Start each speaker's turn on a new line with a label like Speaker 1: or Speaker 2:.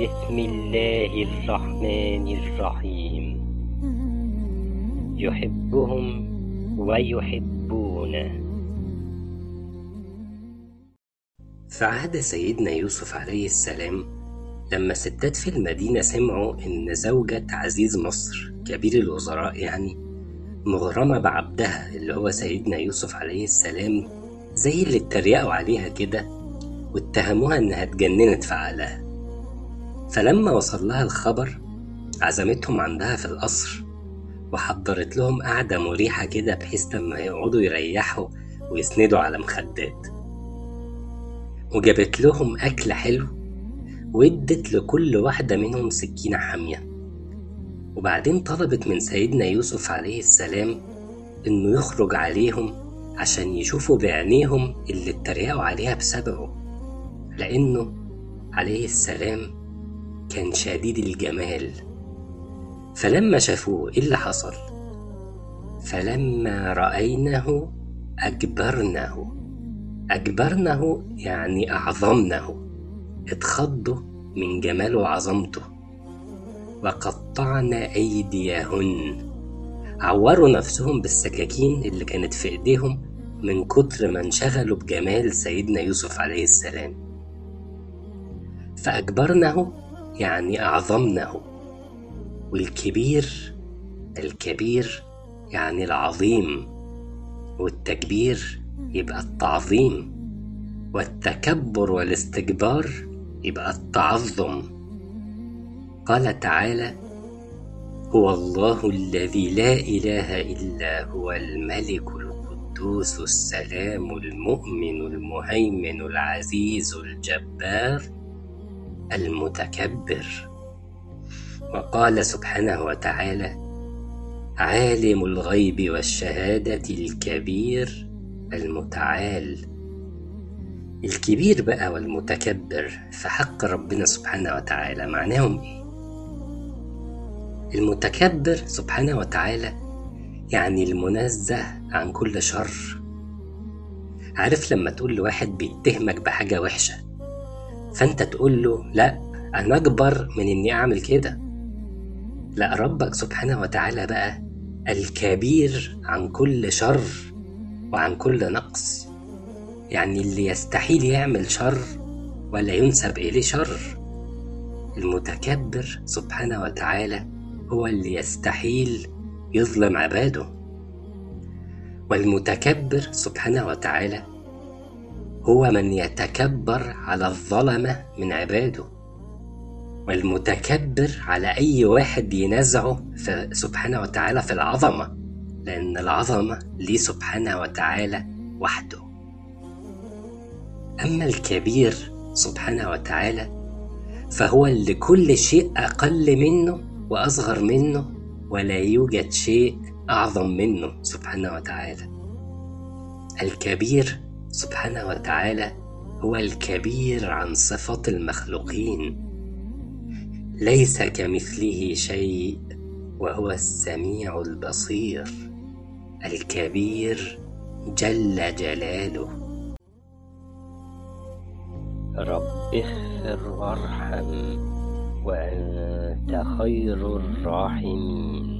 Speaker 1: بسم الله الرحمن الرحيم. يحبهم ويحبونه.
Speaker 2: في عهد سيدنا يوسف عليه السلام لما ستات في المدينة سمعوا إن زوجة عزيز مصر كبير الوزراء يعني مغرمة بعبدها اللي هو سيدنا يوسف عليه السلام زي اللي اتريقوا عليها كده واتهموها إنها اتجننت في عقلها. فلما وصل لها الخبر عزمتهم عندها في القصر وحضرت لهم قعدة مريحة كده بحيث لما يقعدوا يريحوا ويسندوا على مخدات. وجابت لهم أكل حلو وادت لكل واحدة منهم سكينة حامية. وبعدين طلبت من سيدنا يوسف عليه السلام إنه يخرج عليهم عشان يشوفوا بعينيهم اللي اتريقوا عليها بسببه لأنه عليه السلام كان شديد الجمال. فلما شافوه إيه اللي حصل؟ فلما رأينه أجبرنه. أجبرنه يعني أعظمنه. اتخضوا من جماله وعظمته وقطعن أيديهن. عوروا نفسهم بالسكاكين اللي كانت في إيديهم من كتر ما انشغلوا بجمال سيدنا يوسف عليه السلام. فأجبرنه يعني أعظمنه والكبير الكبير يعني العظيم. والتكبير يبقى التعظيم. والتكبر والاستكبار يبقى التعظم. قال تعالى هو الله الذي لا إله إلا هو الملك القدوس السلام المؤمن المهيمن العزيز الجبار المتكبر. وقال سبحانه وتعالى عالم الغيب والشهادة الكبير المتعال. الكبير بقى والمتكبر في حق ربنا سبحانه وتعالى. معناهم إيه؟ المتكبر سبحانه وتعالى يعني المنزه عن كل شر. عارف لما تقول لواحد بيتهمك بحاجة وحشة؟ فأنت تقول له لا أنا أكبر من إني أعمل كده. لا ربك سبحانه وتعالى بقى الكبير عن كل شر وعن كل نقص. يعني اللي يستحيل يعمل شر ولا ينسب إليه شر. المتكبر سبحانه وتعالى هو اللي يستحيل يظلم عباده. والمتكبر سبحانه وتعالى هو من يتكبر على الظلمة من عباده والمتكبر على أي واحد ينازعه سبحانه وتعالى في العظمة لأن العظمة ليه سبحانه وتعالى وحده. أما الكبير سبحانه وتعالى فهو اللي كل شيء أقل منه وأصغر منه ولا يوجد شيء أعظم منه سبحانه وتعالى. الكبير سبحانه وتعالى هو الكبير عن صفات المخلوقين. ليس كمثله شيء وهو السميع البصير الكبير جل جلاله.
Speaker 1: رب اغفر وارحم وأنت خير الراحمين.